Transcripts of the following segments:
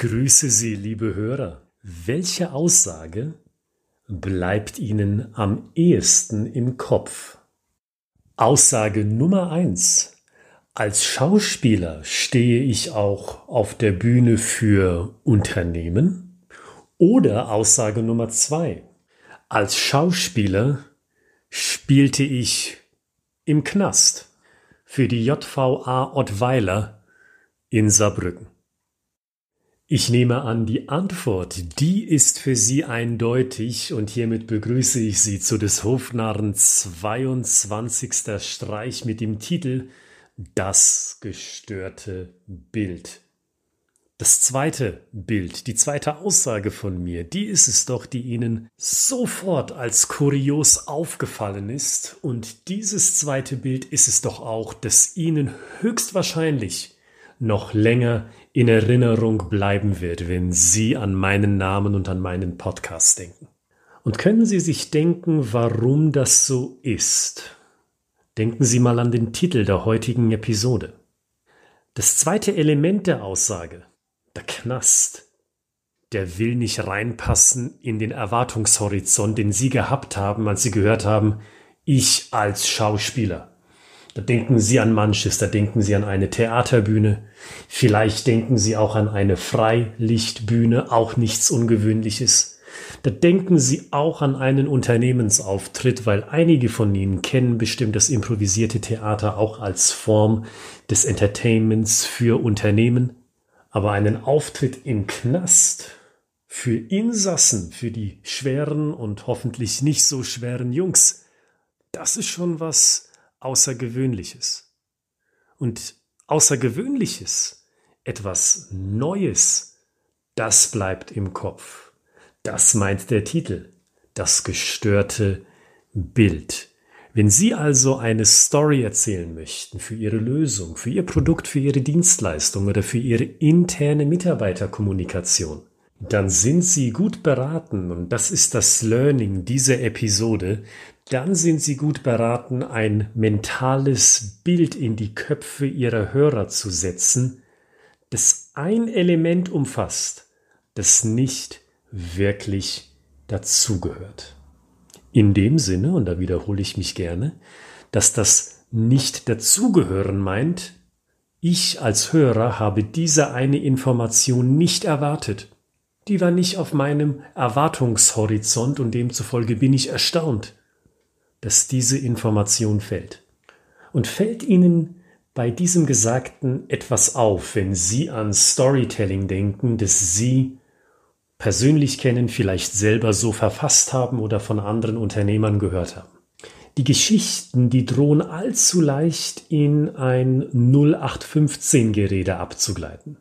grüße Sie, liebe Hörer. Welche Aussage bleibt Ihnen am ehesten im Kopf? Aussage Nummer eins: Als Schauspieler stehe ich auch auf der Bühne für Unternehmen. Oder Aussage Nummer zwei: Als Schauspieler spielte ich im Knast für die JVA Ottweiler in Saarbrücken. Ich nehme an, die Antwort, die ist für Sie eindeutig und hiermit begrüße ich Sie zu des Hofnarren 22. Streich mit dem Titel Das gestörte Bild. Das zweite Bild, die zweite Aussage von mir, die ist es doch, die Ihnen sofort als kurios aufgefallen ist und dieses zweite Bild ist es doch auch, das Ihnen höchstwahrscheinlich noch länger in Erinnerung bleiben wird, wenn Sie an meinen Namen und an meinen Podcast denken. Und können Sie sich denken, warum das so ist? Denken Sie mal an den Titel der heutigen Episode. Das zweite Element der Aussage, der Knast, der will nicht reinpassen in den Erwartungshorizont, den Sie gehabt haben, als Sie gehört haben, ich als Schauspieler. Da denken Sie an manches, da denken Sie an eine Theaterbühne, vielleicht denken Sie auch an eine Freilichtbühne, auch nichts Ungewöhnliches. Da denken Sie auch an einen Unternehmensauftritt, weil einige von Ihnen kennen bestimmt das improvisierte Theater auch als Form des Entertainments für Unternehmen. Aber einen Auftritt im Knast für Insassen, für die schweren und hoffentlich nicht so schweren Jungs, das ist schon was, Außergewöhnliches. Und Außergewöhnliches, etwas Neues, das bleibt im Kopf. Das meint der Titel, das gestörte Bild. Wenn Sie also eine Story erzählen möchten für Ihre Lösung, für Ihr Produkt, für Ihre Dienstleistung oder für Ihre interne Mitarbeiterkommunikation, dann sind Sie gut beraten, und das ist das Learning dieser Episode, dann sind Sie gut beraten, ein mentales Bild in die Köpfe Ihrer Hörer zu setzen, das ein Element umfasst, das nicht wirklich dazugehört. In dem Sinne, und da wiederhole ich mich gerne, dass das nicht dazugehören meint, ich als Hörer habe diese eine Information nicht erwartet. Die war nicht auf meinem Erwartungshorizont und demzufolge bin ich erstaunt dass diese Information fällt. Und fällt Ihnen bei diesem Gesagten etwas auf, wenn Sie an Storytelling denken, das Sie persönlich kennen, vielleicht selber so verfasst haben oder von anderen Unternehmern gehört haben. Die Geschichten, die drohen allzu leicht in ein 0815-Gerede abzugleiten.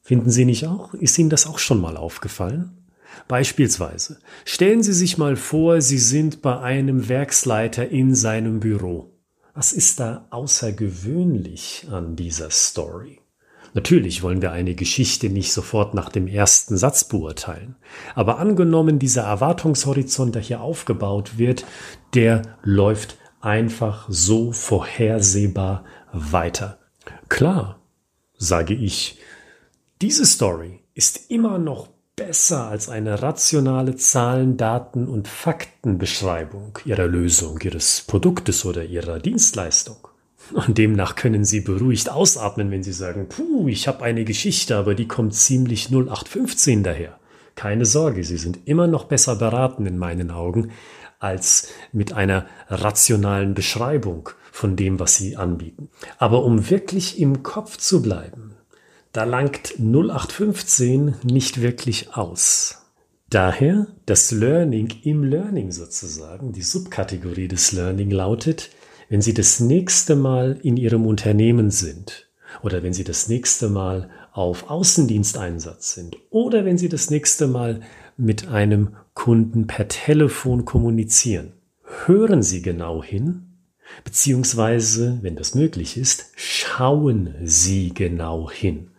Finden Sie nicht auch? Ist Ihnen das auch schon mal aufgefallen? Beispielsweise stellen Sie sich mal vor, Sie sind bei einem Werksleiter in seinem Büro. Was ist da außergewöhnlich an dieser Story? Natürlich wollen wir eine Geschichte nicht sofort nach dem ersten Satz beurteilen, aber angenommen dieser Erwartungshorizont, der hier aufgebaut wird, der läuft einfach so vorhersehbar weiter. Klar, sage ich, diese Story ist immer noch besser als eine rationale Zahlen, Daten und Faktenbeschreibung Ihrer Lösung, Ihres Produktes oder Ihrer Dienstleistung. Und demnach können Sie beruhigt ausatmen, wenn Sie sagen, puh, ich habe eine Geschichte, aber die kommt ziemlich 0815 daher. Keine Sorge, Sie sind immer noch besser beraten in meinen Augen als mit einer rationalen Beschreibung von dem, was Sie anbieten. Aber um wirklich im Kopf zu bleiben, da langt 0815 nicht wirklich aus. Daher das Learning im Learning sozusagen, die Subkategorie des Learning lautet, wenn Sie das nächste Mal in Ihrem Unternehmen sind oder wenn Sie das nächste Mal auf Außendiensteinsatz sind oder wenn Sie das nächste Mal mit einem Kunden per Telefon kommunizieren, hören Sie genau hin, beziehungsweise, wenn das möglich ist, schauen Sie genau hin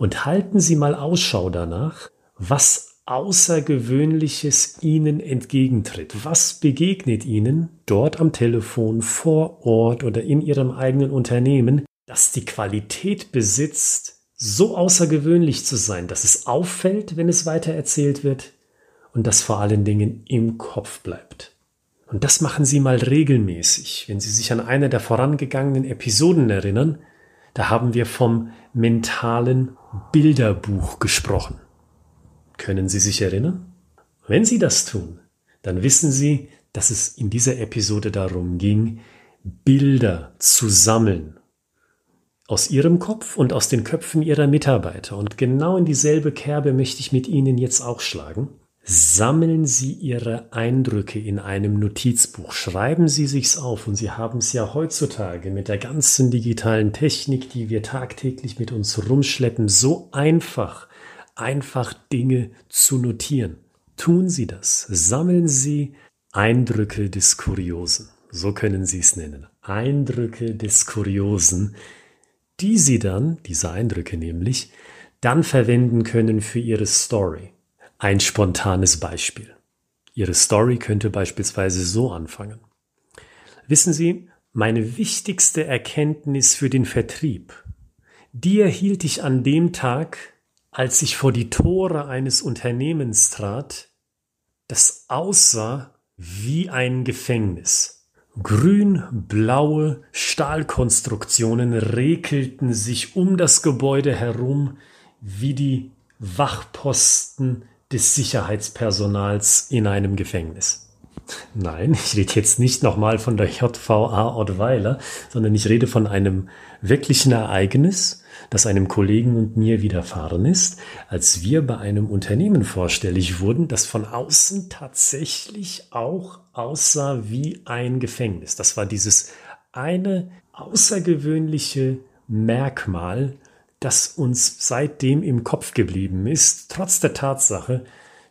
und halten Sie mal Ausschau danach, was Außergewöhnliches Ihnen entgegentritt. Was begegnet Ihnen dort am Telefon, vor Ort oder in Ihrem eigenen Unternehmen, das die Qualität besitzt, so außergewöhnlich zu sein, dass es auffällt, wenn es weiter erzählt wird und das vor allen Dingen im Kopf bleibt. Und das machen Sie mal regelmäßig. Wenn Sie sich an eine der vorangegangenen Episoden erinnern, da haben wir vom mentalen Bilderbuch gesprochen. Können Sie sich erinnern? Wenn Sie das tun, dann wissen Sie, dass es in dieser Episode darum ging, Bilder zu sammeln aus Ihrem Kopf und aus den Köpfen Ihrer Mitarbeiter. Und genau in dieselbe Kerbe möchte ich mit Ihnen jetzt auch schlagen. Sammeln Sie Ihre Eindrücke in einem Notizbuch, schreiben Sie sich's auf. Und Sie haben es ja heutzutage mit der ganzen digitalen Technik, die wir tagtäglich mit uns rumschleppen, so einfach, einfach Dinge zu notieren. Tun Sie das, sammeln Sie Eindrücke des Kuriosen, so können Sie es nennen, Eindrücke des Kuriosen, die Sie dann, diese Eindrücke nämlich, dann verwenden können für Ihre Story. Ein spontanes Beispiel. Ihre Story könnte beispielsweise so anfangen. Wissen Sie, meine wichtigste Erkenntnis für den Vertrieb, die erhielt ich an dem Tag, als ich vor die Tore eines Unternehmens trat, das aussah wie ein Gefängnis. Grün-blaue Stahlkonstruktionen rekelten sich um das Gebäude herum wie die Wachposten des Sicherheitspersonals in einem Gefängnis. Nein, ich rede jetzt nicht nochmal von der JVA Ottweiler, sondern ich rede von einem wirklichen Ereignis, das einem Kollegen und mir widerfahren ist, als wir bei einem Unternehmen vorstellig wurden, das von außen tatsächlich auch aussah wie ein Gefängnis. Das war dieses eine außergewöhnliche Merkmal, das uns seitdem im Kopf geblieben ist, trotz der Tatsache,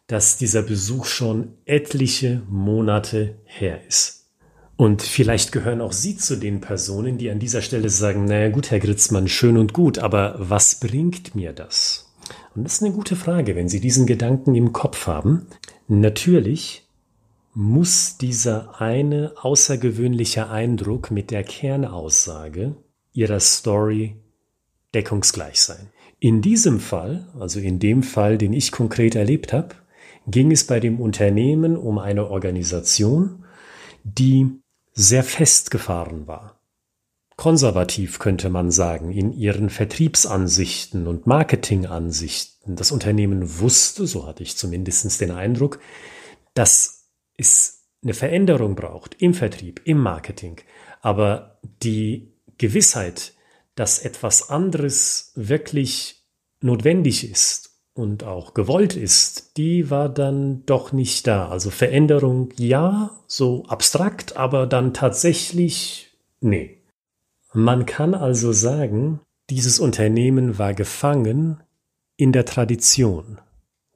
dass dieser Besuch schon etliche Monate her ist. Und vielleicht gehören auch Sie zu den Personen, die an dieser Stelle sagen, naja gut, Herr Gritzmann, schön und gut, aber was bringt mir das? Und das ist eine gute Frage, wenn Sie diesen Gedanken im Kopf haben. Natürlich muss dieser eine außergewöhnliche Eindruck mit der Kernaussage Ihrer Story deckungsgleich sein. In diesem Fall, also in dem Fall, den ich konkret erlebt habe, ging es bei dem Unternehmen um eine Organisation, die sehr festgefahren war. Konservativ könnte man sagen in ihren Vertriebsansichten und Marketingansichten. Das Unternehmen wusste, so hatte ich zumindest den Eindruck, dass es eine Veränderung braucht im Vertrieb, im Marketing. Aber die Gewissheit, dass etwas anderes wirklich notwendig ist und auch gewollt ist, die war dann doch nicht da. Also Veränderung ja, so abstrakt, aber dann tatsächlich nee. Man kann also sagen, dieses Unternehmen war gefangen in der Tradition.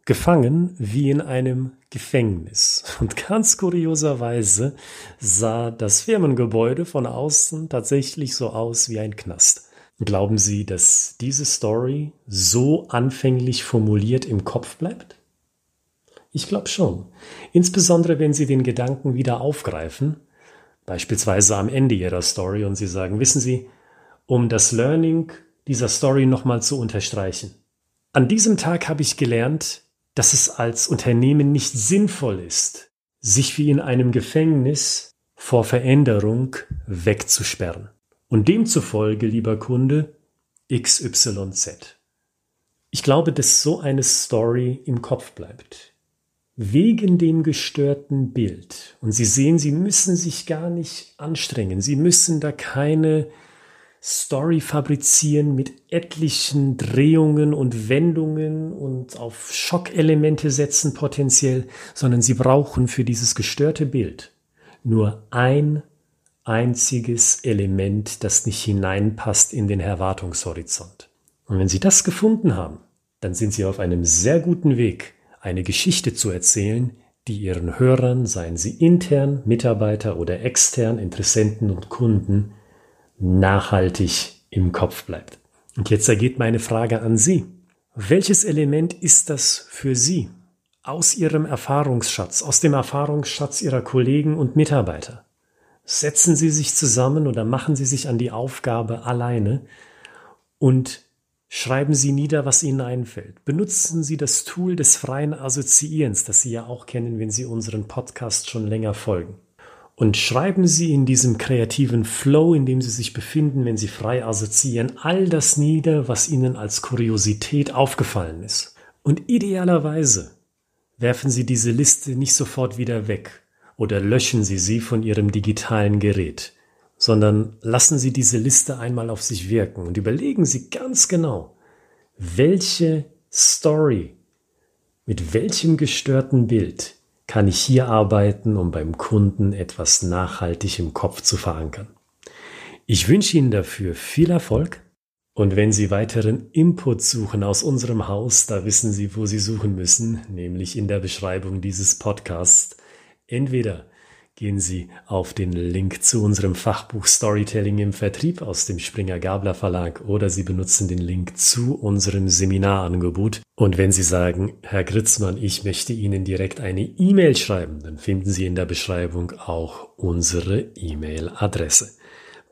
Gefangen wie in einem Gefängnis. Und ganz kurioserweise sah das Firmengebäude von außen tatsächlich so aus wie ein Knast. Glauben Sie, dass diese Story so anfänglich formuliert im Kopf bleibt? Ich glaube schon. Insbesondere wenn Sie den Gedanken wieder aufgreifen, beispielsweise am Ende Ihrer Story und Sie sagen, wissen Sie, um das Learning dieser Story nochmal zu unterstreichen. An diesem Tag habe ich gelernt, dass es als Unternehmen nicht sinnvoll ist, sich wie in einem Gefängnis vor Veränderung wegzusperren. Und demzufolge, lieber Kunde, XYZ. Ich glaube, dass so eine Story im Kopf bleibt. Wegen dem gestörten Bild. Und Sie sehen, Sie müssen sich gar nicht anstrengen. Sie müssen da keine Story fabrizieren mit etlichen Drehungen und Wendungen und auf Schockelemente setzen potenziell, sondern Sie brauchen für dieses gestörte Bild nur ein einziges Element, das nicht hineinpasst in den Erwartungshorizont. Und wenn Sie das gefunden haben, dann sind Sie auf einem sehr guten Weg, eine Geschichte zu erzählen, die Ihren Hörern, seien sie intern, Mitarbeiter oder extern, Interessenten und Kunden, nachhaltig im Kopf bleibt. Und jetzt ergeht meine Frage an Sie. Welches Element ist das für Sie aus Ihrem Erfahrungsschatz, aus dem Erfahrungsschatz Ihrer Kollegen und Mitarbeiter? Setzen Sie sich zusammen oder machen Sie sich an die Aufgabe alleine und Schreiben Sie nieder, was Ihnen einfällt. Benutzen Sie das Tool des freien Assoziierens, das Sie ja auch kennen, wenn Sie unseren Podcast schon länger folgen. Und schreiben Sie in diesem kreativen Flow, in dem Sie sich befinden, wenn Sie frei assoziieren, all das nieder, was Ihnen als Kuriosität aufgefallen ist. Und idealerweise werfen Sie diese Liste nicht sofort wieder weg oder löschen Sie sie von Ihrem digitalen Gerät sondern lassen Sie diese Liste einmal auf sich wirken und überlegen Sie ganz genau, welche Story, mit welchem gestörten Bild kann ich hier arbeiten, um beim Kunden etwas nachhaltig im Kopf zu verankern. Ich wünsche Ihnen dafür viel Erfolg und wenn Sie weiteren Input suchen aus unserem Haus, da wissen Sie, wo Sie suchen müssen, nämlich in der Beschreibung dieses Podcasts. Entweder gehen Sie auf den Link zu unserem Fachbuch Storytelling im Vertrieb aus dem Springer Gabler Verlag oder Sie benutzen den Link zu unserem Seminarangebot. Und wenn Sie sagen, Herr Gritzmann, ich möchte Ihnen direkt eine E-Mail schreiben, dann finden Sie in der Beschreibung auch unsere E-Mail-Adresse.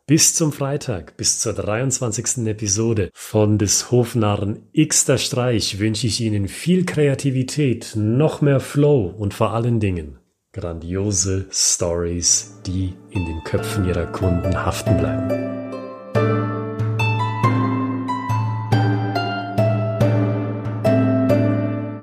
Bis zum Freitag, bis zur 23. Episode von des Hofnarren Xter Streich wünsche ich Ihnen viel Kreativität, noch mehr Flow und vor allen Dingen grandiose Stories, die in den Köpfen ihrer Kunden haften bleiben.